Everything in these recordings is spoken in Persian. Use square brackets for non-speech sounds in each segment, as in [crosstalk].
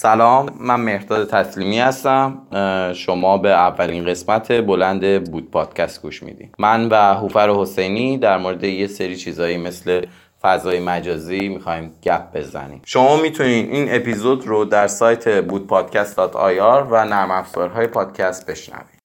سلام من مهرداد تسلیمی هستم. شما به اولین قسمت بلند بود پادکست گوش میدیم من و هوفر حسینی در مورد یه سری چیزایی مثل فضای مجازی می‌خوایم گپ بزنیم. شما می‌تونید این اپیزود رو در سایت بودپادکست.ir و نرم افزارهای پادکست بشنوید.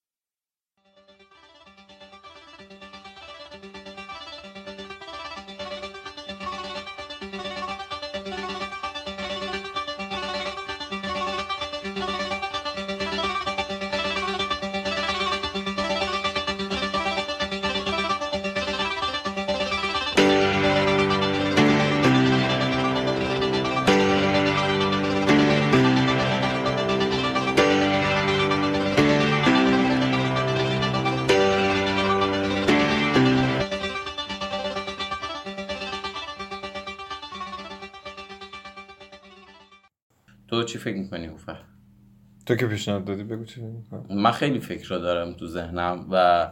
فکر می‌کنی اوفر؟ تو که پیشنهاد دادی بگو چی فکر من خیلی فکر رو دارم تو ذهنم و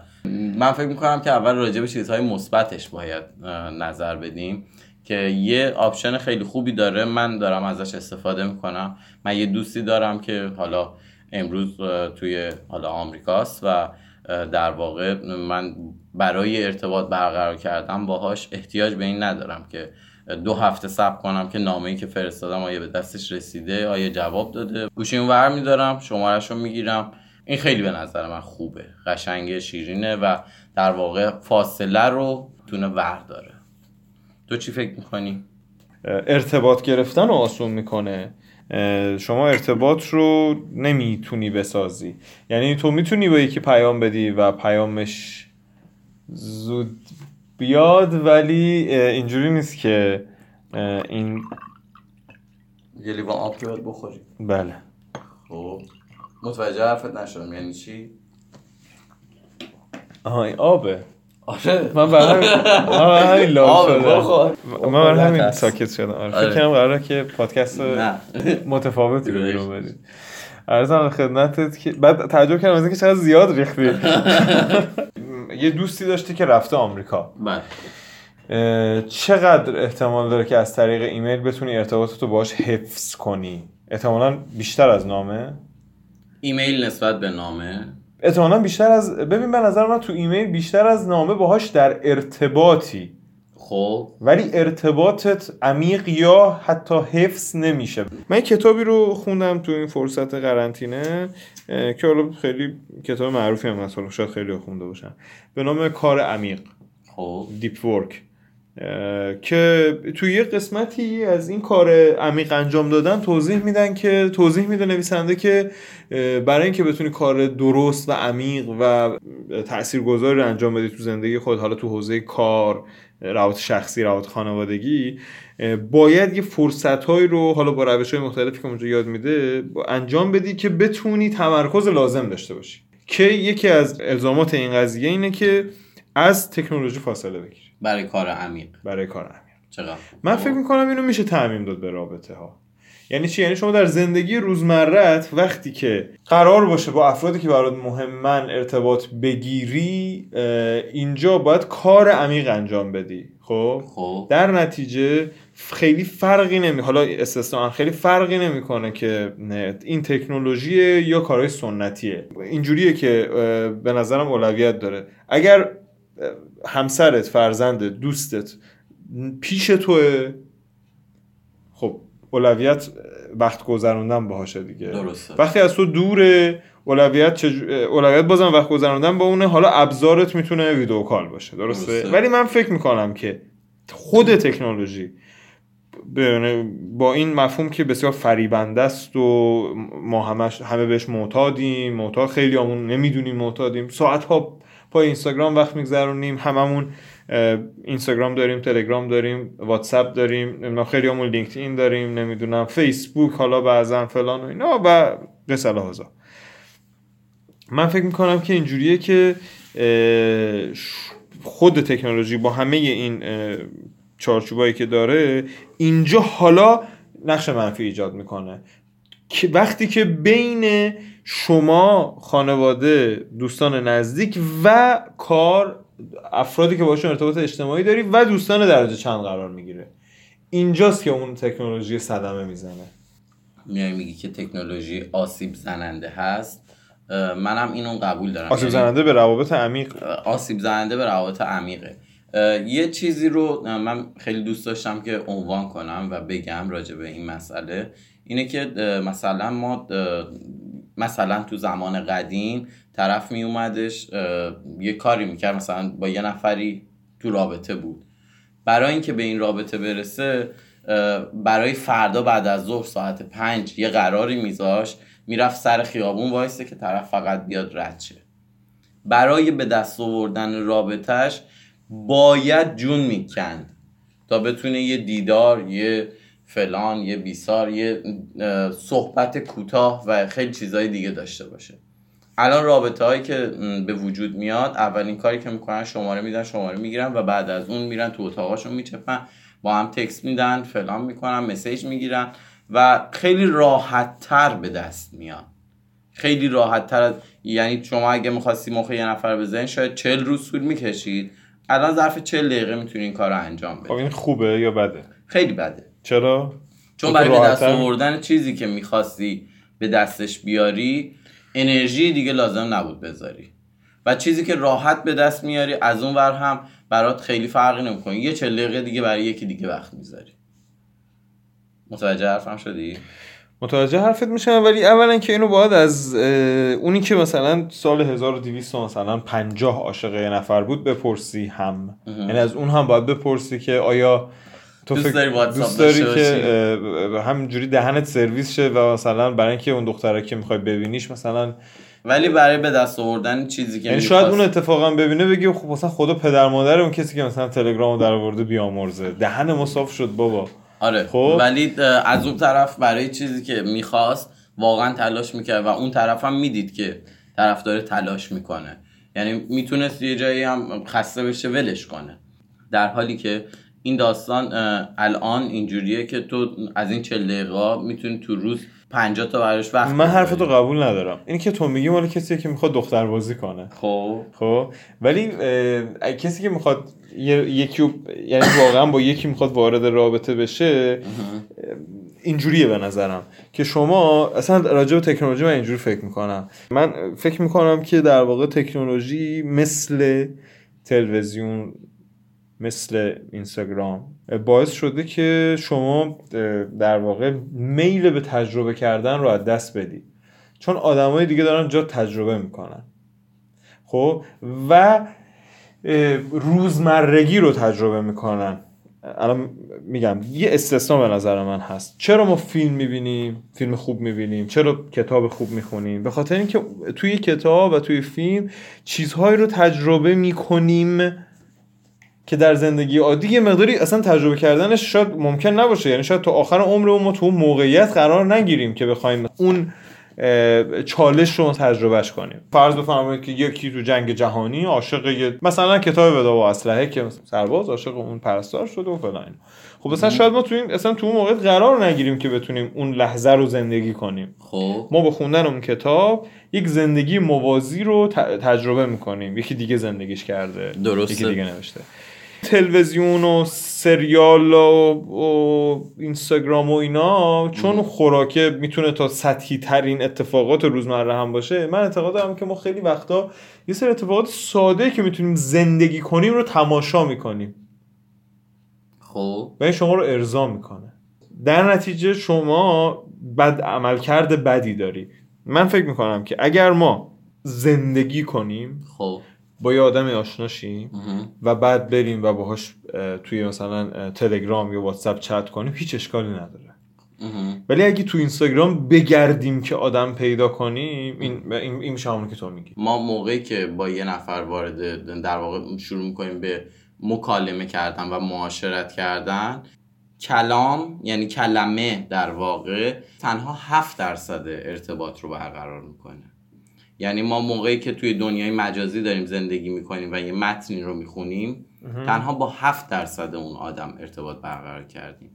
من فکر می‌کنم که اول راجع به چیزهای مثبتش باید نظر بدیم که یه آپشن خیلی خوبی داره. من دارم ازش استفاده می‌کنم. من یه دوستی دارم که حالا امروز توی حالا آمریکاست و در واقع من برای ارتباط برقرار کردن باهاش احتیاج به این ندارم که دو هفته صبر کنم که نامه ای که فرستادم آیا به دستش رسیده آیا جواب داده. گوشی اون ور میدارم شمارش رو می‌گیرم. این خیلی به نظر من خوبه. قشنگه شیرینه و در واقع فاصله رو تونه ور داره تو چی فکر می‌کنی؟ ارتباط گرفتن رو آسون می‌کنه. شما ارتباط رو نمی‌تونی بسازی. یعنی تو می‌تونی با یکی پیام بدی و پیامش زود بیاد ولی اینجوری نیست که این یه لیوان آب که باید بخوری بله. خب. متوجه حرفت نشدم. یعنی چی؟ آها این آبه. آره. من برای همین لام شده من برای همین ساکت شدم. آره فکر کنم قراره که پادکست متفاوتی رو بیرون بدید ارزم خدمتت که بعد تعجب کردم از اینکه چقدر زیاد ریختی. [laughs] یه دوستی داشتی که رفته آمریکا. بله. چقدر احتمال داره که از طریق ایمیل بتونی ارتباطتو باش حفظ کنی؟ احتمالا بیشتر از نامه. ایمیل نسبت به نامه. احتمالا بیشتر از ببین به نظر من تو ایمیل بیشتر از نامه باهاش در ارتباطی. خب. ولی ارتباطت عمیق یا حتی حفظ نمیشه. من یه کتابی رو خوندم تو این فرصت قرنطینه که حالا خیلی کتاب معروفی هم هست شاید خیلی خونده باشن. به نام کار عمیق. خب. دیپ ورک که توی یه قسمتی از این کار عمیق انجام دادن توضیح میدن که توضیح میده نویسنده که برای اینکه بتونی کار درست و عمیق و تاثیرگذاری رو انجام بدی تو زندگی خود حالا تو حوزه کار روابط شخصی روابط خانوادگی باید یه فرصت هایی رو حالا با روش های مختلفی که اونجا یاد میده انجام بدی که بتونی تمرکز لازم داشته باشی. که یکی از الزامات این قضیه اینه که از تکنولوژی فاصله بگیری. برای کار عمیق. برای کار عمیق. چقدر؟ من فکر می‌کنم اینو میشه تعمیم داد به رابطه ها یعنی چی؟ یعنی شما در زندگی روزمرت وقتی که قرار باشه با افرادی که برات مهمن ارتباط بگیری اینجا باید کار عمیق انجام بدی. خب؟ خب. در نتیجه خیلی فرقی نمی حالا استثنا خیلی فرقی نمی‌کنه که این تکنولوژی یا کارهای سنتیه. اینجوریه که به نظرم اولویت داره. اگر همسرت فرزند دوستت پیش توه. خب اولویت وقت گذروندن باهاشه دیگه. درسته. وقتی از تو دوره اولویت چج... اولویت بازم وقت گذروندن با اونه. حالا ابزارت می‌تونه ویدیو کال باشه. درسته؟, درسته. ولی من فکر می‌کنم که خود تکنولوژی با این مفهوم که بسیار فریبنده است و ما همش همه بهش معتادیم. معتاد خیلی همون نمی‌دونیم معتادیم. ساعت ها پای اینستاگرام وقت میگذرونیم. هممون اینستاگرام داریم تلگرام داریم واتساپ داریم خیلی همون لینکدین داریم نمی‌دونم فیسبوک حالا بعضا فلان و اینا و قصه هزا من فکر می‌کنم که اینجوریه که خود تکنولوژی با همه این چارچوبایی که داره اینجا حالا نقش منفی ایجاد می‌کنه. وقتی که بین شما خانواده دوستان نزدیک و کار افرادی که باشون ارتباط اجتماعی داری و دوستان درجه چند قرار می‌گیره. اینجاست که اون تکنولوژی صدمه می‌زنه. میای میگی که تکنولوژی آسیب زننده هست. منم اینو قبول دارم. آسیب یعنی زننده به روابط عمیق. آسیب زننده به روابط عمیقه. یه چیزی رو من خیلی دوست داشتم که عنوان کنم و بگم راجع به این مسئله. اینه که مثلا ما مثلا تو زمان قدیم طرف می اومدش یه کاری می‌کرد مثلا با یه نفری تو رابطه بود. برای اینکه به این رابطه برسه برای فردا بعد از ظهر ساعت پنج یه قراری میذاشت می‌رفت سر خیابون وایسته که طرف فقط بیاد رد شه. برای به دست آوردن رابطهش باید جون می‌کند تا بتونه یه دیدار یه فلان یه بیسار یه صحبت کوتاه و خیلی چیزهای دیگه داشته باشه. الان رابطه هایی که به وجود میاد اولین کاری که می‌کنن شماره میدن شماره می‌گیرن و بعد از اون میرن تو اتاقاشون میچپن. با هم تکس میدن فلان می‌کنن مسیج می‌گیرن و خیلی راحت تر به دست میاد خیلی راحت تر یعنی شما اگه می‌خواستی مخ یه نفر بزنین شاید چل روز طول می‌کشید. الان ظرف چل دقیقه می‌تونی این کار رو انجام بدی. خب این خوبه یا بده؟ خیلی بده. چرا؟ چون برای به دست آوردن چیزی که می‌خواستی به دستش بیاری انرژی دیگه لازم نبود بذاری. و چیزی که راحت به دست میاری از اون ور هم برات خیلی فرقی نمی‌کنه. یه دقیقه دیگه برای یکی دیگه وقت می‌ذاری. متوجه حرفم شدی؟ متوجه حرفت میشم ولی اولا که اینو باید از اونی که مثلا سال 1200 مثلا 50 عاشق یه نفر بود بپرسی هم. یعنی از اون هم باید بپرسی که آیا تو دوست داری دوست داری که همینجوری دهنت سرویس شه و مثلا برای اینکه اون دختره که می‌خوای ببینیش مثلا ولی برای به دست آوردن چیزی که یعنی شاید اون اتفاقا ببینه بگی خب مثلا خدا پدر مادر اون کسی که مثلا تلگرامو در آورده بیامرزه. دهن مصاف شد بابا. آره خب؟ ولی از اون طرف برای چیزی که می‌خواست واقعا تلاش می‌کرد و اون طرف هم می‌دید که طرف داره تلاش می‌کنه. یعنی می‌تونست یه جایی هم خسته بشه ولش کنه. در حالی که این داستان الان اینجوریه که تو از این چل دقیقه می‌تونی تو روز 50 تا براش وقت من حرفتو قبول ندارم. این که تو میگی مال کسی که می‌خواد دختر بازی کنه. خب. خب. ولی کسی که می‌خواد یکی یعنی واقعا با یکی می‌خواد وارد رابطه بشه اینجوریه به نظرم. که شما اصلا راجع به تکنولوژی من اینجوری فکر می‌کنم. من فکر می‌کنم که در واقع تکنولوژی مثل تلویزیون مثل اینستاگرام. باعث شده که شما در واقع میل به تجربه کردن رو از دست بدی. چون آدمای دیگه دارن جا تجربه می‌کنن. خب؟ و روزمرگی رو تجربه می‌کنن. الان میگم یه استثنا به نظر من هست. چرا ما فیلم می‌بینیم فیلم خوب می‌بینیم؟ چرا کتاب خوب می‌خونیم؟ به خاطر اینکه توی کتاب و توی فیلم چیزهایی رو تجربه می‌کنیم که در زندگی عادی یه مقداری اصلا تجربه کردنش شاید ممکن نباشه. یعنی شاید تا آخر عمر ما تو اون موقعیت قرار نگیریم که بخوایم اون چالش رو تجربهش کنیم. فرض بفرمایید که یکی تو جنگ جهانی عاشق یه مثلا کتاب ودا و اسلحه که سرباز عاشق اون پرستار شده و فلان خب مثلا شاید ما تو این اصلا تو اون موقع قرار نگیریم که بتونیم اون لحظه رو زندگی کنیم. خب. ما با خوندن اون کتاب یک زندگی موازی رو تجربه می‌کنیم. یکی دیگه زندگیش کرده درسته. یکی دیگه نوشته. تلویزیون و سریال و, اینستاگرام و اینا چون خوراکه می‌تونه تا سطحی ترین اتفاقات روزمره هم باشه. من اعتقاد دارم که ما خیلی وقتا یه سری اتفاقات ساده که می‌تونیم زندگی کنیم رو تماشا می‌کنیم. خب. و این شما رو ارضا می‌کنه. در نتیجه شما بد عمل کرده بدی داری. من فکر می‌کنم که اگر ما زندگی کنیم خب. با یه آدمی آشنا شیم و بعد بریم و باهاش توی مثلا تلگرام یا واتساپ چت کنیم هیچ اشکالی نداره. ولی اگه تو اینستاگرام بگردیم که آدم پیدا کنیم این این میشه همون که تو میگی. ما موقعی که با یه نفر وارد در واقع شروع می‌کنیم به مکالمه کردن و معاشرت کردن کلام یعنی کلمه در واقع تنها هفت درصد ارتباط رو برقرار می‌کنه. یعنی ما موقعی که توی دنیای مجازی داریم زندگی می‌کنیم و یه متنی رو می‌خونیم تنها با هفت درصد اون آدم ارتباط برقرار کردیم.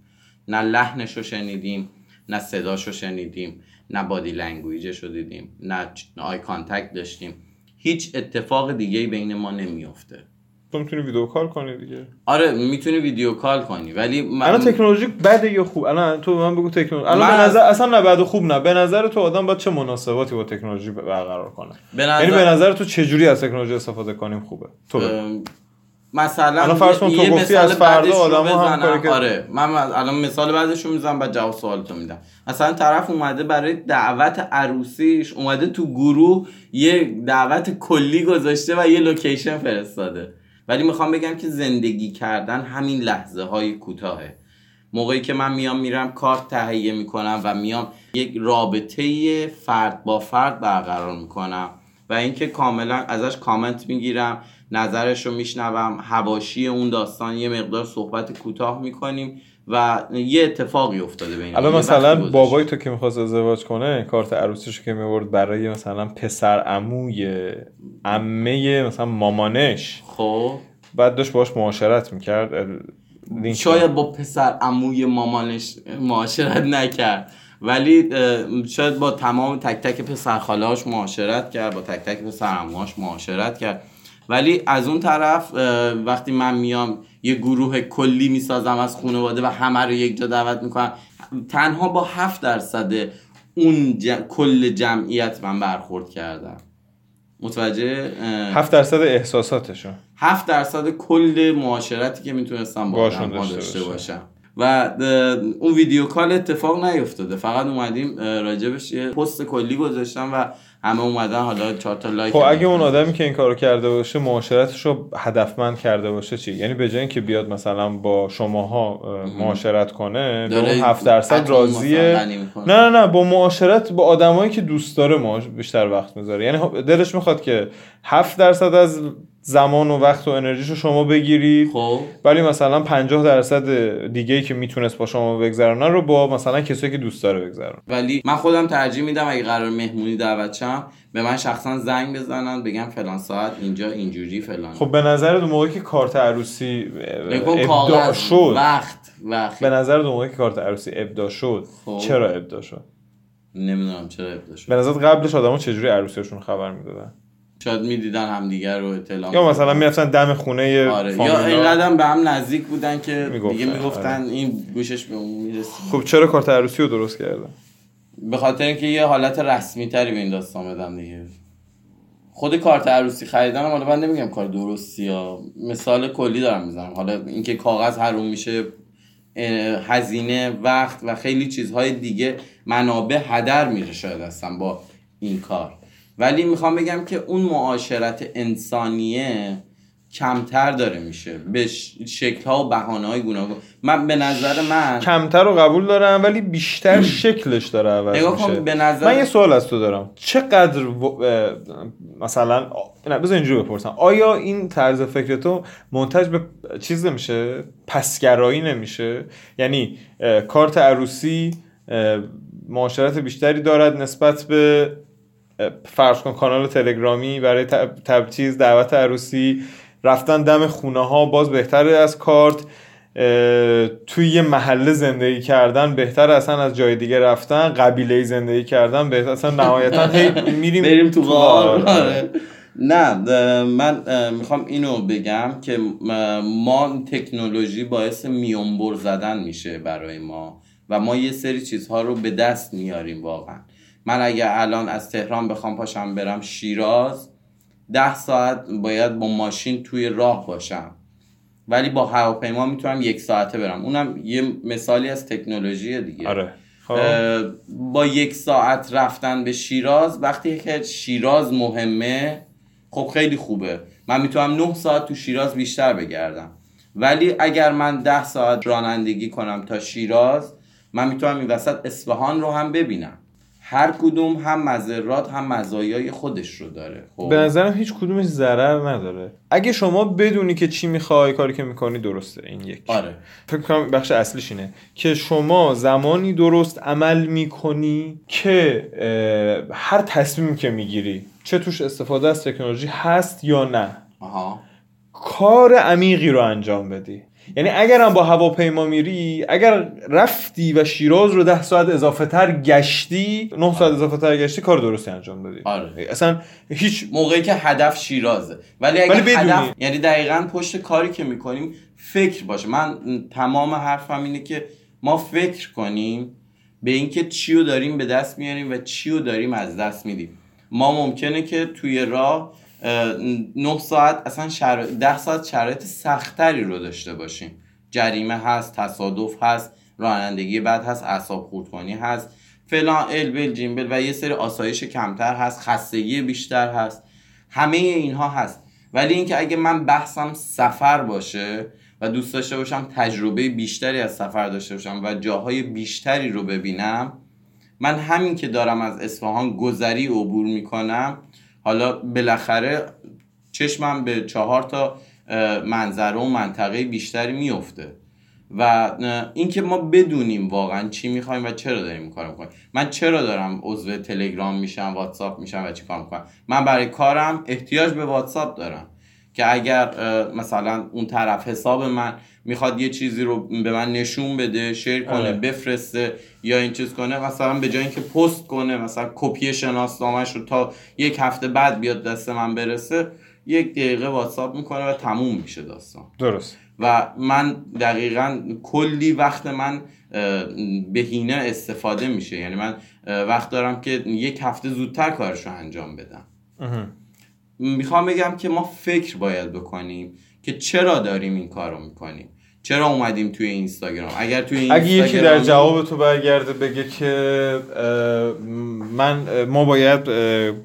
نه لحنش رو شنیدیم نه صداش رو شنیدیم نه body language ش رو دیدیم نه eye contact داشتیم. هیچ اتفاق دیگه بین ما نمیافته. تو می‌تونی video call کنی دیگه. آره می‌تونی video call کنی ولی من... الان تکنولوژی بده یا خوب؟ الان تو به من بگو تکنولوژی الان من به نظر اصلا نه بد و خوب نه. به نظر تو آدم باید چه مناسباتی با تکنولوژی برقرار کنه؟ به یعنی به نظر نظر تو چه جوری از تکنولوژی استفاده کنیم خوبه؟ تو بگو. ام، مثلا الان فرض کن یه- تو گفتی از فردا آدما هم بزنم. کاری که- آره من الان مثال بعدش رو می‌زنم بعد جواب سوالتو میدم. مثلا طرف اومده برای دعوت عروسیش اومده تو گروه یه دعوت کلی گذاشته و یه لوکیشن فرستاده. ولی می‌خوام بگم که زندگی کردن همین لحظه های کوتاهه. موقعی که من میام میرم کارت تهیه می‌کنم و میام یک رابطه فرد با فرد برقرار می‌کنم و اینکه کاملا ازش کامنت می‌گیرم نظرش رو میشنوم هواشی اون داستان یه مقدار صحبت کوتاه می‌کنیم و یه اتفاقی افتاده بین الان مثلا. بابای تو که می‌خواست ازدواج کنه کارت عروسیشو که میورد برای مثلا پسر عموی عمه مثلا مامانش. خب. بعد داشت باهاش معاشرت می‌کرد. شاید با پسر عموی مامانش معاشرت نکرد. ولی شاید با تمام تک تک پسر معاشرت کرد با تک تک پسر معاشرت کرد. ولی از اون طرف وقتی من میام یه گروه کلی می‌سازم از خانواده و همه رو یک جا دعوت می‌کنم. تنها با هفت درصد اون ج- کل جمعیت من برخورد کردم. متوجه؟ هفت درصد احساساتشو. هفت درصد کل معاشرتی که می‌تونستم با داشته. باشم. و اون ویدیو کال اتفاق نیفتاده. فقط اومدیم راجبش یه پست کلی گذاشتم و همه اومدن حالا چهار تا لایک خب اگه اون. آدمی که این کارو کرده باشه معاشرتش رو هدفمند کرده باشه چی؟ یعنی به جای اینکه بیاد مثلا با شماها اه، معاشرت کنه به اون 7 درصد راضیه. نه نه نه با معاشرت با آدمایی که دوست داره بیشتر وقت می‌ذاره. یعنی خب دلش می‌خواد که 7 درصد از زمان و وقت و انرژیشو شما بگیرید خب. ولی مثلا 50 درصد دیگه ای که می‌تونست با شما بگذرونه رو با مثلا کسایی که دوست داره بگذرونه. ولی من خودم ترجیح میدم اگه قرار مهمونی دعوت شم به من شخصا زنگ بزنن بگم فلان ساعت اینجا اینجوری فلان. خب به نظر دو موقعی که کارت عروسی کاغذ شد. وقت وقت. به نظر دو موقعی که کارت عروسی ابداع شد خب. چرا ابداع شد؟ نمی‌دونم چرا ابدا شد. به نظر قبلش آدما چجوری عروسیشون خبر می‌دادن؟ شاید می‌دیدن همدیگر رو اطلاع یا. مثلا می‌رفتن دم خونه آره یا. اینقدر به هم نزدیک بودن که می‌گفتن، دیگه می‌گفتن آره. این گوشش به اون می‌رسید خب چرا کارت عروسی رو درست کردن به خاطر اینکه یه حالت رسمی تری به این داستان بدم دیگه خود کارت عروسی خریدن حالا من نمیگم کار درستی یا مثال کلی دارم می‌زنم حالا اینکه کاغذ حروم میشه هزینه وقت و خیلی چیزهای دیگه منابع هدر میره شاید هستم با این کار ولی می‌خوام بگم که اون معاشرت انسانیه کمتر داره میشه. به شکل ها و بهانه های گوناگون. من به نظر من کمتر رو قبول دارم ولی بیشتر شکلش داره عوض میشه. به نظر من یه سوال از تو دارم. چقدر و... مثلا نه بذار اینجوری بپرسم. آیا این طرز فکر تو منتج به چیز نمیشه؟ پسگرایی نمیشه؟ یعنی کارت عروسی معاشرت بیشتری دارد نسبت به فرض کن کانال تلگرامی برای تب- تب چیز دعوت عروسی. رفتن دم خونه ها باز بهتره از کارت. توی یه محله زندگی کردن بهتر اصلا از جای دیگه رفتن. قبیله زندگی کردن بهتر. اصلا نهایتا هی [laughs] میریم بریم تو غار. آره. نه من می‌خوام اینو بگم که ما تکنولوژی باعث میونبر زدن میشه برای ما و ما یه سری چیزها رو به دست میاریم واقعا. من اگه الان از تهران بخوام پاشم برم شیراز ده ساعت باید با ماشین توی راه باشم. ولی با هواپیما می‌تونم یک ساعته برم. اونم یه مثالی از تکنولوژی دیگه. آره. خب. با یک ساعت رفتن به شیراز وقتی که شیراز مهمه خب خیلی خوبه. من می‌تونم 9 ساعت تو شیراز بیشتر بگردم. ولی اگر من 10 ساعت رانندگی کنم تا شیراز من می‌تونم این وسط اصفهان رو هم ببینم. هر کدوم هم مذرات هم مزایای خودش رو داره خب؟ به نظرم هیچ کدومش ضرر نداره. اگه شما بدونی که چی می‌خوای کاری که می‌کنی درسته این یک. آره. فکر کنم بخش اصلیش اینه که شما زمانی درست عمل می‌کنی که هر تصمیمی که می‌گیری چه توش استفاده از تکنولوژی هست یا نه آها. کار عمیقی رو انجام بدی. یعنی اگرم با هواپیما میری اگر رفتی و شیراز رو ده ساعت اضافه تر گشتی نه ساعت اضافه تر گشتی کار درستی انجام دادی. آره. اصلا هیچ موقعی که هدف شیرازه. ولی اگه ولی. هدف یعنی دقیقا پشت کاری که می‌کنیم فکر باشه. من تمام حرفم اینه که ما فکر کنیم به اینکه چی رو داریم به دست میاریم و چی رو داریم از دست میدیم. ما ممکنه که توی راه اه، نه ساعت اصلا شر... ده ساعت شرایط سختتری رو داشته باشیم. جریمه هست تصادف هست رانندگی بد هست اعصاب خردکنی هست. فلان البل جیمبل و یه سری آسایش کمتر هست خستگی بیشتر هست. همه اینها هست. ولی اینکه اگه من بحثم سفر باشه و دوست داشته باشم تجربه بیشتری از سفر داشته باشم و جاهای بیشتری رو ببینم من همین که دارم از اصفهان گذری عبور می‌کنم حالا بالاخره چشمم به چهار تا منظره و منطقه بیشتری میفته و اینکه ما بدونیم واقعا چی می‌خوایم و چرا داریم این کار می‌کنیم. من چرا دارم عضو تلگرام میشم واتساپ میشم و چی کار می‌کنم؟ من برای کارم احتیاج به واتساپ دارم. که اگر مثلا اون طرف حساب من می‌خواد یه چیزی رو به من نشون بده شیر کنه آره. بفرسته یا این چیز کنه مثلا به جای اینکه پست کنه مثلا کپی شناسنامهش رو تا یک هفته بعد بیاد دست من برسه یک دقیقه واتساپ می‌کنه و تموم میشه داستان. درست. و من دقیقا کلی وقت من بهینه استفاده میشه. یعنی من وقت دارم که یک هفته زودتر کارش رو انجام بدم. می‌خوام بگم که ما فکر باید بکنیم که چرا داریم این کار رو می‌کنیم. چرا اومدیم توی اینستاگرام؟ اگر توی اگه یکی در اینستاگرام جواب تو برگرده بگه که من ما باید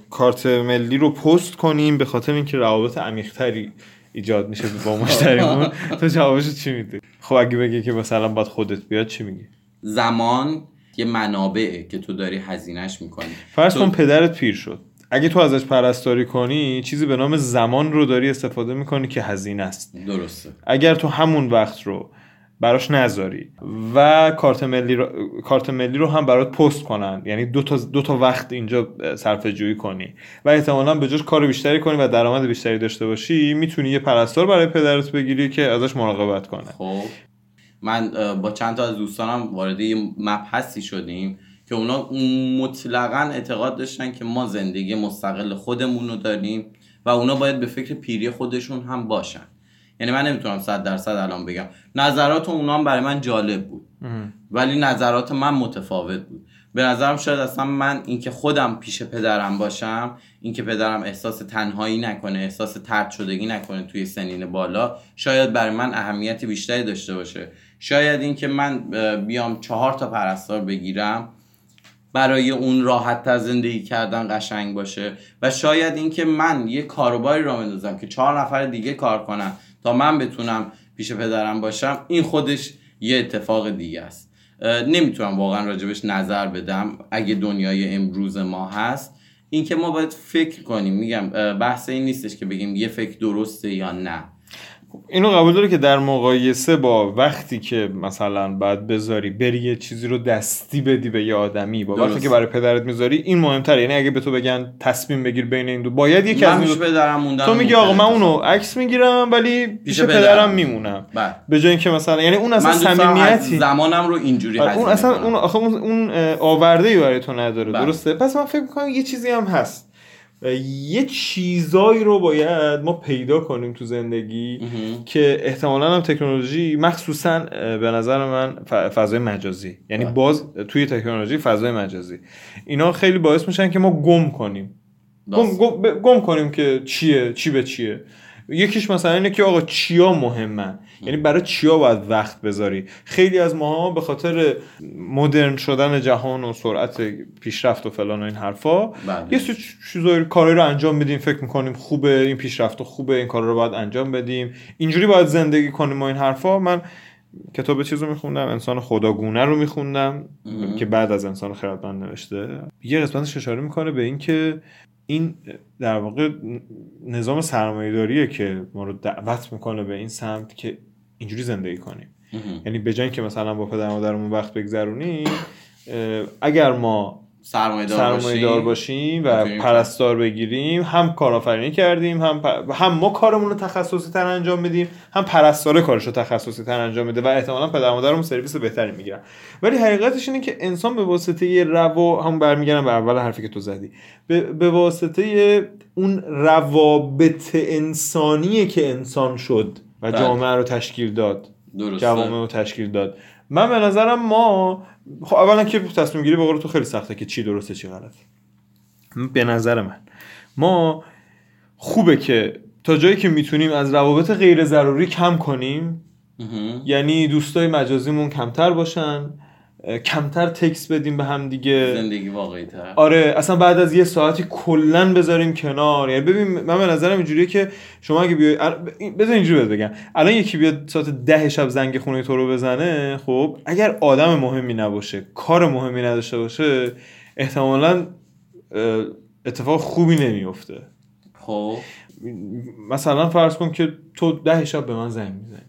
کارت ملی رو پست کنیم به خاطر اینکه روابط عمیق‌تری ایجاد میشه با مشتریمون. [laughs] تو جوابش چی میدی؟ خب اگه بگه که مثلا باید خودت بیاد چی میگی؟ زمان یه منابعه که تو داری هزینهش می‌کنی. فرض تو- کن پدرت پیر شد. اگه تو ازش پرستاری کنی چیزی به نام زمان رو داری استفاده می‌کنی که هزینه است. درسته. اگر تو همون وقت رو براش نذاری و کارت ملی رو, کارت ملی رو هم برات پست کنن یعنی دو تا, دو تا وقت اینجا صرفه جویی کنی و احتمالا به جاش کار بیشتری کنی و درآمد بیشتری داشته باشی می‌تونی یه پرستار برای پدرت بگیری که ازش مراقبت کنه. خب. من با چند تا از دوستانم وارد یه مبحثی شدیم. که اونا مطلقا اعتقاد داشتن که ما زندگی مستقل خودمون رو داریم و اونا باید به فکر پیری خودشون هم باشن. یعنی من نمی‌تونم صد درصد الان بگم. نظرات اونا هم برای من جالب بود. ولی نظرات من متفاوت بود. به نظرم شاید اصلا من اینکه خودم پیش پدرم باشم اینکه پدرم احساس تنهایی نکنه احساس ترد شدگی نکنه توی سنین بالا شاید برای من اهمیت بیشتری داشته باشه. شاید اینکه من بیام چهار تا پرستار بگیرم برای اون راحت تر زندگی کردن قشنگ باشه. و شاید اینکه من یه کاروباری را بندازم که چهار نفر دیگه کار کنن تا من بتونم پیش پدرم باشم این خودش یه اتفاق دیگه است. نمی‌تونم واقعا راجبش نظر بدم. اگه دنیای امروز ما هست اینکه ما باید فکر کنیم. میگم بحث این نیستش که بگیم یه فکر درسته یا نه. اینو قبول داره که در مقایسه با وقتی که مثلا باید بذاری بری یه چیزی رو دستی بدی به یه آدمی با وقتی. که برای پدرت می‌ذاری این مهمتره یعنی اگه به تو بگن تصمیم بگیر بین این دو باید یکی از دو پدرم تو میگی آقا من. اونو عکس می‌گیرم ولی پیش پدرم. پدرم میمونم بله. به جای اینکه مثلا یعنی اون اصلا صمیمیتی زمانم رو اینجوری آره، اون اصلا. اون آخه اون, آورده ای برای تو نداره بله. درسته پس من فکر می‌کنم یه چیزی هم هست یه چیزایی رو باید ما پیدا کنیم تو زندگی. که احتمالا هم تکنولوژی مخصوصا به نظر من فضای مجازی یعنی بله. باز توی تکنولوژی فضای مجازی اینا خیلی باعث میشن که ما گم کنیم گم. گم, گم کنیم که چیه چی به چیه یکیش مثلا اینه که آقا چیا مهمن یعنی برای چیا باید وقت بذاری؟ خیلی از ماها به خاطر مدرن شدن جهان و سرعت پیشرفت و فلان و این حرفا بله. یه سری چیزایی کارایی رو انجام بدیم فکر می‌کنیم خوبه این پیشرفت و خوبه این کار رو باید انجام بدیم. اینجوری باید زندگی کنیم و این حرفا. من کتاب چیز رو میخوندم انسان خداگونه رو میخوندم. که بعد از انسان خردمند نوشته. یه قسمتش اشاره می‌کنه به اینکه این در واقع نظام سرمایه‌داریه که ما رو دعوت می‌کنه به این سمت که اینجوری زندگی کنیم. یعنی به جای که مثلا با پدر مادرمون وقت بگذرونیم اگر ما سرمایه دار سرمایه دار باشیم و پرستار بگیریم هم کارآفرینی کردیم هم پ... هم ما کارمون رو تخصصی تر انجام میدیم هم پرستاره کارش رو تخصصی تر انجام میده و احتمالا پدر مادرمون سرویس بهتری می‌گیرن. ولی حقیقتش اینه که انسان به واسطه یه روا هم برمیگردم به اول حرفی که تو زدی به, به واسطه اون روابط انسانیه که انسان شد و بله. جامعه رو تشکیل داد درسته. جوامع رو تشکیل داد. من به نظرم ما خب اولا که تصمیم گیری به قول تو خیلی سخته که چی درسته چی غلطه. به نظر من. ما خوبه که تا جایی که می‌تونیم از روابط غیر ضروری کم کنیم. یعنی دوستای مجازیمون کمتر باشن. کمتر تکس بدیم به هم دیگه. زندگی واقعی تر. آره اصلا بعد از یه ساعتی کلا بذاریم کنار. یعنی ببین من به نظرم اینجوریه که شما اگه بیای بذار اینجوری بهت بگم. الان یکی بیاد ساعت ده شب زنگ خونه تو رو بزنه خب اگر آدم مهمی نباشه کار مهمی نداشته باشه احتمالا اتفاق خوبی نمیفته خب. مثلا فرض کن که تو ده شب به من زنگ می‌زنی.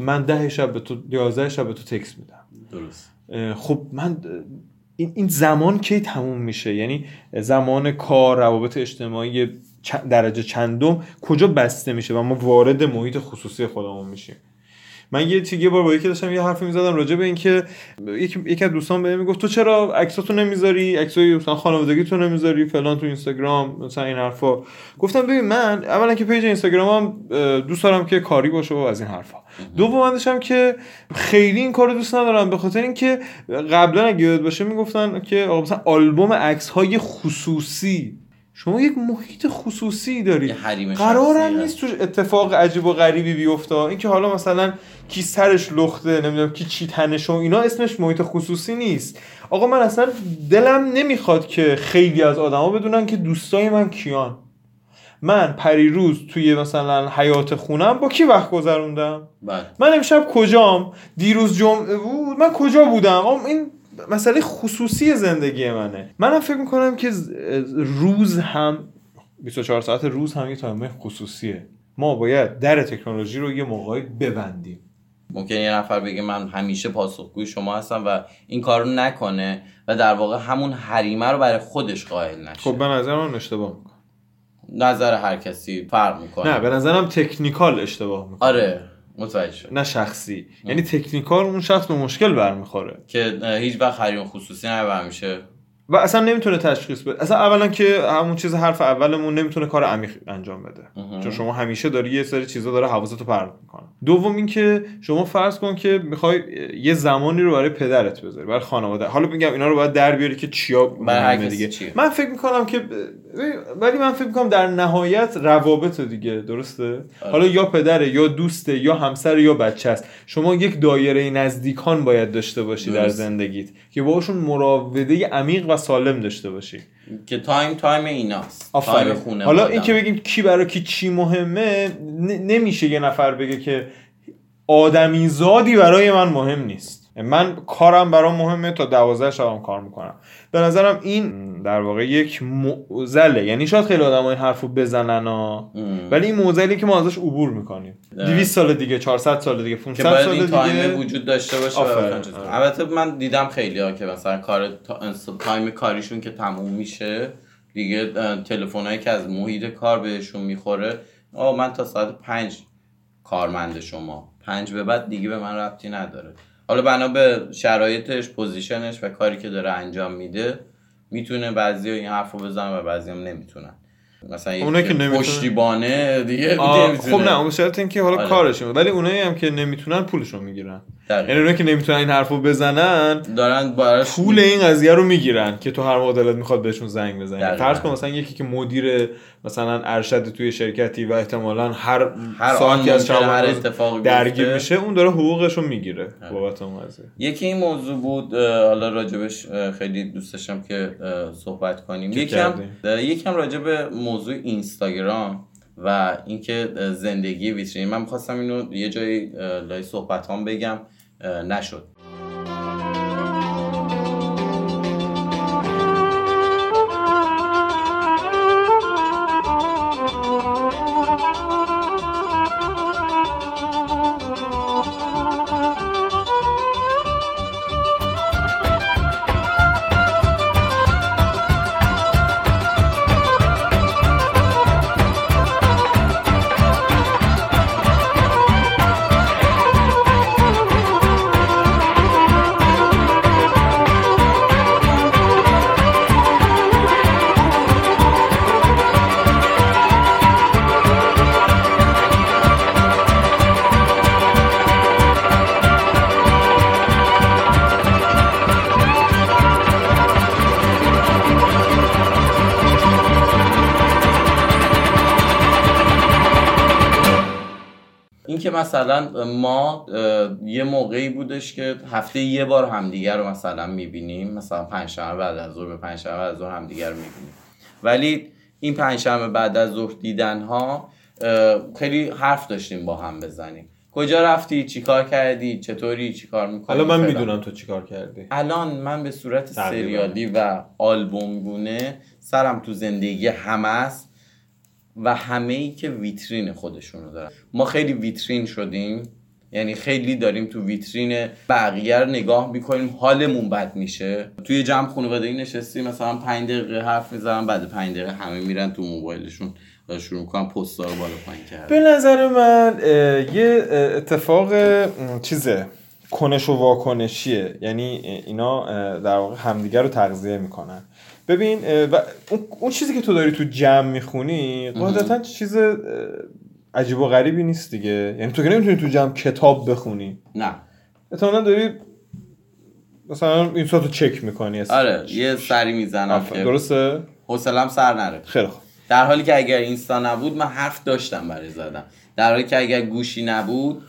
من ده شب به تو یازده شب به تو تکس میدم. درست. خب من این, این زمان کی تموم میشه؟ یعنی زمان کار روابط اجتماعی درجه چندم کجا بسته میشه و ما وارد محیط خصوصی خودمون میشیم؟ من یه چیزی بار با یکی داشتم یه حرفی می‌زدم راجع به اینکه یکی یکی از دوستان بهم می‌گفت تو چرا عکساتو نمی‌ذاری؟ عکسای مثلا خانوادگی تو نمی‌ذاری؟ فلان تو اینستاگرام. مثلا این حرفا. گفتم ببین من اولا که پیج اینستاگرامم دوست دارم که کاری باشه و از این حرفا. دوم داشتم که خیلی این کارو دوست ندارم به خاطر اینکه قبلا اگه یاد باشه می‌گفتن که آقا مثلا آلبوم عکس های خصوصی شما یک محیط خصوصی دارید. یه حریم قرار شخصی هم هست. نیست توش اتفاق عجیب و غریبی بیفته. اینکه حالا مثلا کی سرش لخته نمی‌دونم کی چی تنشه و اینا اسمش محیط خصوصی نیست. آقا من اصلا دلم نمی‌خواد که خیلی از آدما بدونن که دوستای من کیان. من پریروز توی مثلا حیات خونم با کی وقت گذروندم؟ بله. من امشب کجام؟ دیروز جمعه بود. من کجا بودم؟ این مسئله خصوصی زندگی منه. منم فکر می‌کنم که روز هم 24 ساعت روز هم یه تایم خصوصیه. ما باید در تکنولوژی رو یه موقعی ببندیم. ممکن یه نفر بگه من همیشه پاسخگوی شما هستم و این کار رو نکنه و در واقع همون حریمه رو برای خودش قائل نشه. خب به نظر من اشتباه می‌کنم نظر هر کسی فرق می‌کنه. نه به نظرم تکنیکال اشتباه می‌کنم آره. متوجه نه شخصی. یعنی تکنیکال اون شخص به مشکل برمیخوره. که هیچ وقت حریم خصوصی نبر میشه و اصلا نمی‌تونه تشخیص بده. اصلا اولا که همون چیز حرف اولمون نمی‌تونه کار عمیق انجام بده. چون شما همیشه داری یه سری چیزا داره حواستو پرت می‌کنه. دوم اینکه شما فرض کن که می‌خوای یه زمانی رو برای پدرت بذاری برای خانواده. حالا میگم اینا رو باید در بیاری که چیا مهمه دیگه. چیه؟ من فکر می‌کنم که ولی من فکر می‌کنم در نهایت روابط دیگه درسته؟ حالا یا پدره یا دوسته یا همسر یا بچه است. شما یک دایره نزدیکان باید داشته باشی در درست. زندگیت که باشون مراوده عمیق و سالم داشته باشی که time time ایناست. time خونه حالا. این که بگیم کی برای کی چی مهمه نمیشه یه نفر بگه که آدمیزادی برای من مهم نیست من کارم برام مهمه تا دوازده شبم کار می‌کنم. به نظرم این در واقع یک معضله. یعنی شاید خیلی آدم این حرف رو بزنن ها. ولی این معضلی که ما ازش عبور می‌کنیم. نه. 200 سال دیگه 400 سال دیگه که 500 باید سال این time دیگه. وجود داشته باشه. البته من دیدم خیلی ها که مثلا کار تا... time کاریشون که تموم میشه دیگه تلفنایی که از محیط کار بهشون می‌خوره آه من تا ساعت پنج کارمند شما. پنج به بعد دیگه به من ربطی نداره. حالا بنا به شرایطش پوزیشنش و کاری که داره انجام میده می‌تونه بعضی این حرف رو بزنن و بعضی هم نمی‌تونن مثلا اونایی که نمی‌تونن. پشتیبانه دیگه خب نه اون شرط این که حالا آره. کارشون ولی اونایی هم که نمی‌تونن پولشون می‌گیرن. یعنی اونایی که نمی‌تونن این حرفو بزنن دارن براش پول این قضیه رو می‌گیرن که تو هر موقع دلت می‌خواد بهشون زنگ بزنی. فرض کن مثلا یکی که مدیر مثلا ارشد توی شرکتی و احتمالا هر, هر ساعتی از هر روز اتفاقی درگیر. میشه اون داره حقوقش رو می‌گیره بابت اون قضیه. یکی این موضوع بود حالا راجبش خیلی دوست داشتم که صحبت کنیم. یکم یکم راجع به موضوع اینستاگرام و اینکه زندگی ویترین. من می‌خواستم اینو یه جایی اه، لای صحبت هم بگم نشد. که مثلا ما یه موقعی بودش که هفته یه بار همدیگر رو مثلا می‌بینیم. مثلا پنجشنبه بعد از ظهر به پنجشنبه بعد از ظهر همدیگر رو می‌بینیم. ولی این پنجشنبه بعد از ظهر دیدن ها خیلی حرف داشتیم با هم بزنیم. کجا رفتی؟ چیکار کردی؟ چطوری؟ چیکار می‌کنی؟ الان من می‌دونم تو چیکار کردی. الان من به صورت سریالی و آلبوم گونه سرم تو زندگی همه است. و همه ای که ویترین خودشونو دارن. ما خیلی ویترین شدیم یعنی خیلی داریم تو ویترین بقیه رو نگاه می‌کنیم حالمون بد میشه. توی جمع خانواده نشستیم مثلا پنج دقیقه حرف می‌زنم بعد پنج دقیقه همه میرن تو موبایلشون و شروع می‌کنن پست رو بالا پایین کرد به نظر من یه اتفاق چیزه کنش و واکنشیه. یعنی اینا در واقع همدیگه رو تغذیه می‌کنن. ببین و اون چیزی که تو داری تو جمع می‌خونی قاعدتا چیز عجیب و غریبی نیست دیگه. یعنی تو که نمی‌تونی تو جمع کتاب بخونی. نه. اتمالا داری مثلا این رو چک می‌کنی. آره یه سری می‌زنم درسته؟ حوصلم سر نره. خیلی خوب. در حالی که اگر اینستا نبود من حرف داشتم برای زدن. در حالی که اگر گوشی نبود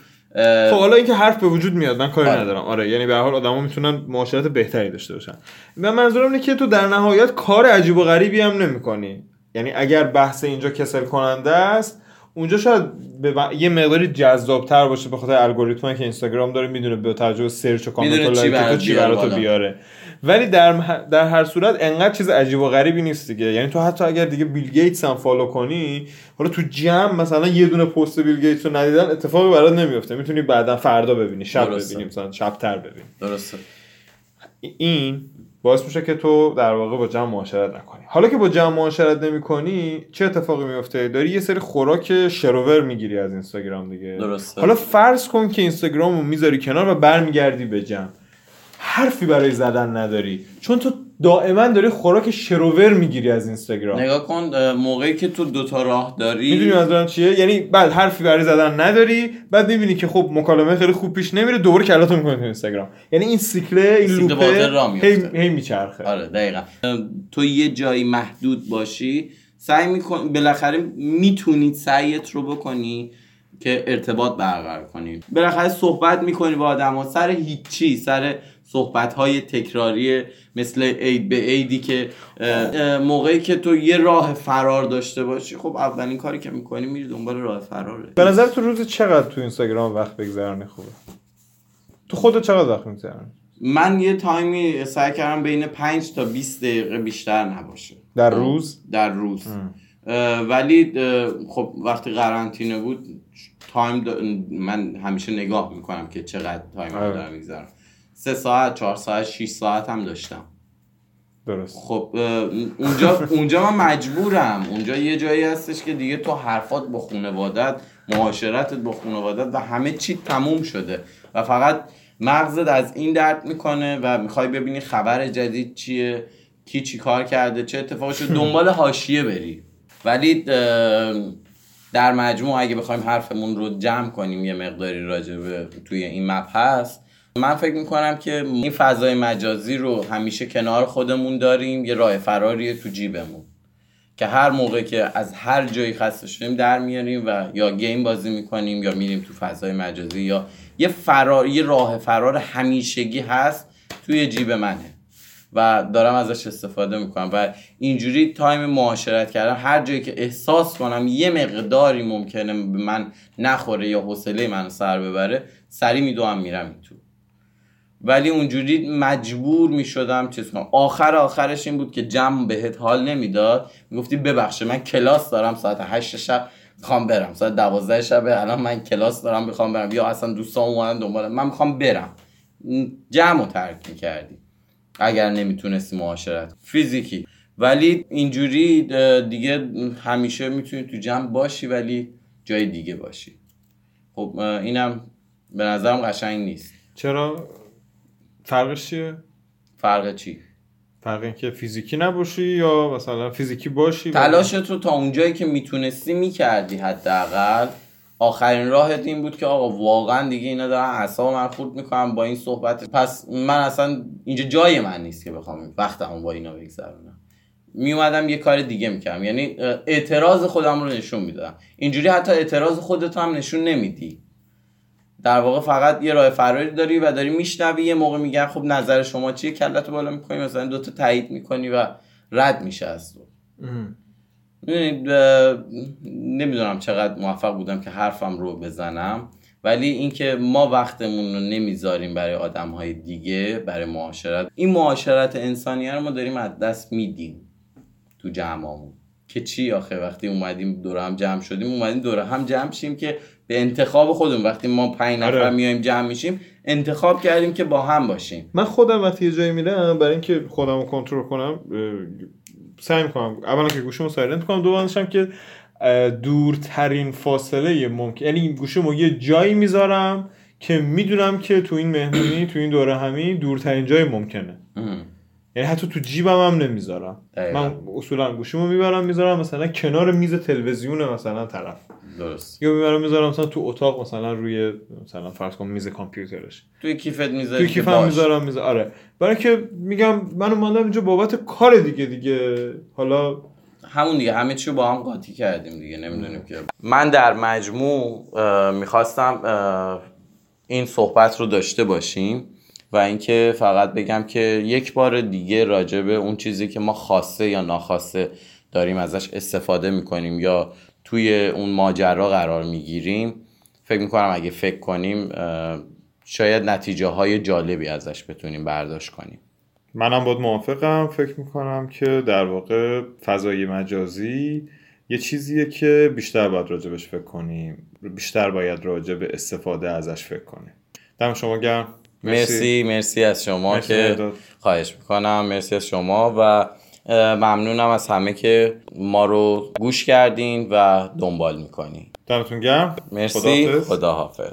خب حالا اینکه حرف به وجود میاد من کاری آره. ندارم. آره یعنی به حال آدما می‌تونن معاشرت بهتری داشته باشن. من منظورم اینه که تو در نهایت کار عجیب و غریبی هم نمی‌کنی. یعنی اگر بحث اینجا کسل کننده است اونجا شاید به یه مقداری جذابتر باشه به خاطر الگوریتمی که اینستاگرام داره می‌دونه به توجه سرچ و کامنت و چی برات بیاره. ولی در, در هر صورت انقدر چیز عجیب و غریبی نیست دیگه. یعنی تو حتی اگر دیگه بیل گیتس هم follow کنی حالا تو جمع مثلا یه دونه پست بیل گیتس رو ندیدن اتفاقی برات نمیفته. می‌تونی بعدا فردا ببینی شب ببینی مثلا شب تر ببینی درسته. این باعث میشه که تو در واقع با جمع معاشرت نکنی. حالا که با جمع معاشرت نمی‌کنی چه اتفاقی میفته داری یه سری خوراک شروور می‌گیری از اینستاگرام دیگه. درسته. حالا فرض کن که اینستاگرام رو می‌ذاری کنار و برمیگردی به جمع. حرفی برای زدن نداری. چون تو دائما داری خوراک شروور می‌گیری از اینستاگرام. نگاه کن موقعی که تو دوتا راه داری می‌دونی منظورم چیه؟ یعنی بعد حرفی برای زدن نداری بعد می‌بینی که خب مکالمه خیلی خوب پیش نمیره دوباره کلاتو می‌کنی تو اینستاگرام. یعنی این سیکله این لوپه هی, هی میچرخه. آره دقیقا. تو یه جایی محدود باشی سعی میکن بالاخره می‌تونید سعیت رو بکنی که ارتباط برقرار کنی. بالاخره صحبت می‌کنی با آدم سر هیچی سر صحبت های تکراری مثل عید به عیدی که موقعی که تو یه راه فرار داشته باشی خب اولین کاری که می‌کنی میری دنبال راه فراره. به نظر تو روز چقدر تو اینستاگرام وقت بگذرانی خوبه؟ تو خودت چقدر وقت میگذرانی؟ من یه time ی سعی کردم بین 5 تا 20 دقیقه بیشتر نباشه. در روز؟ در روز. ولی خب وقتی قرنطینه بود time من همیشه نگاه می‌کنم که چقدر time آره. دارم میگذرونم سه ساعت چهار ساعت 6 ساعت هم داشتم. درست. خب اونجا اونجا من مجبورم. اونجا یه جایی هستش که دیگه تو حرفات با خانوادت معاشرتت با خانوادت و همه چی تموم شده. و فقط مغزت از این درد می‌کنه و می‌خوای ببینی خبر جدید چیه کی چی کار کرده چه اتفاقی شده دنبال حاشیه بری. ولی در مجموع اگه بخوایم حرفمون رو جمع کنیم یه مقداری راجع به توی این مبحث من فکر می‌کنم که این فضای مجازی رو همیشه کنار خودمون داریم یه راه فراریه تو جیبمون که هر موقع که از هر جایی خسته شدیم در میاریم و یا game بازی می‌کنیم یا میریم تو فضای مجازی یا یه فرار راه فرار همیشگی هست توی جیب منه و دارم ازش استفاده می‌کنم و اینجوری time معاشرت کردن هر جایی که احساس کنم یه مقداری ممکنه به من نخوره یا حوصله من سر ببره سری میدوام میرم این تو. ولی اونجوری مجبور می‌شدم چیز کنم. آخر آخرش این بود که جمع بهت حال نمی‌داد. می‌گفتی ببخشه من کلاس دارم ساعت 8 شب می‌خوام برم. ساعت 12 شب الان من کلاس دارم می‌خوام برم. یا اصلا دوستان اومدن دنبالم من می‌خوام برم. جمع رو ترک می‌کردی. اگر نمی‌تونستی معاشرت فیزیکی. ولی اینجوری دیگه همیشه می‌تونی تو جمع باشی ولی جای دیگه باشی. خب اینم به نظرم قشنگ نیست. چرا؟ فرقش چیه؟ فرق چی؟ فرق اینکه فیزیکی نباشی یا مثلا فیزیکی باشی تلاشت رو تا اونجایی که می‌تونستی می‌کردی حداقل. آخرین راهت این بود که آقا واقعا دیگه اینا دارن اعصاب من خورد می‌کنم با این صحبت. پس من اصلا اینجا جای من نیست که بخوام وقتمو با اینا بگذرونم. می اومدم یه کار دیگه می‌کردم. یعنی اعتراض خودم رو نشون می‌دادم. اینجوری حتی اعتراض خودت هم نشون نمیدی. در واقع فقط یه راه فراری داری و داری میشنوی یه موقع میگن خب نظر شما چیه؟ کلتو بالا می‌کنی مثلا دوتا تایید می‌کنی و رد میشه از تو. نمی‌دونم چقدر موفق بودم که حرفم رو بزنم ولی اینکه ما وقتمون رو نمی‌ذاریم برای آدم های دیگه برای معاشرت. این معاشرت انسانی رو ما داریم از دست میدیم تو جمعمون که چی آخه؟ وقتی اومدیم دور هم جمع شدیم اومدیم دور هم جمع شیم که به انتخاب خودمون. وقتی ما پنج نفر آره. میایم جمع میشیم انتخاب کردیم که با هم باشیم. من خودم وقتی یه جایی میرم برای اینکه خودم رو کنترل کنم سعی می‌کنم. اولا که گوشمو سایلنت کنم. دومش که دورترین فاصله ممکن یعنی گوشمو یه جایی می‌ذارم که می‌دونم که تو این مهمونی تو این دوره همی دورترین جای ممکنه. یعنی حتی تو جیبم هم نمی‌ذارم. من اصولا گوشیمو می‌برم می‌ذارم مثلا کنار میز تلویزیون مثلا طرف. درست. یا می‌برم می‌ذارم مثلا تو اتاق مثلا روی مثلا فرض کن میز کامپیوترش. توی کیفت می‌ذاری توی کیفم می‌ذارم می‌ذارم. آره. برای که میگم من اومدم اینجا بابت کار دیگه دیگه. حالا همون دیگه همه چی با هم قاطی کردیم دیگه نمی‌دونیم که. من در مجموع می‌خواستم این صحبت رو داشته باشیم و اینکه فقط بگم که یک بار دیگه راجع به اون چیزی که ما خواسته یا ناخواسته داریم ازش استفاده می‌کنیم یا توی اون ماجرا قرار می‌گیریم. فکر می‌کنم اگه فکر کنیم شاید نتیجه های جالبی ازش بتونیم برداشت کنیم. منم باید موافقم. فکر می‌کنم که در واقع فضای مجازی یه چیزیه که بیشتر باید راجبش فکر کنیم. بیشتر باید راجع به استفاده ازش فکر کنیم. دم شما گرم. مرسی. مرسی. از شما که خواهش می‌کنم. مرسی از شما و ممنونم از همه که ما رو گوش کردین و دنبال می‌کنین. دمتون گرم. مرسی. خدا حافظ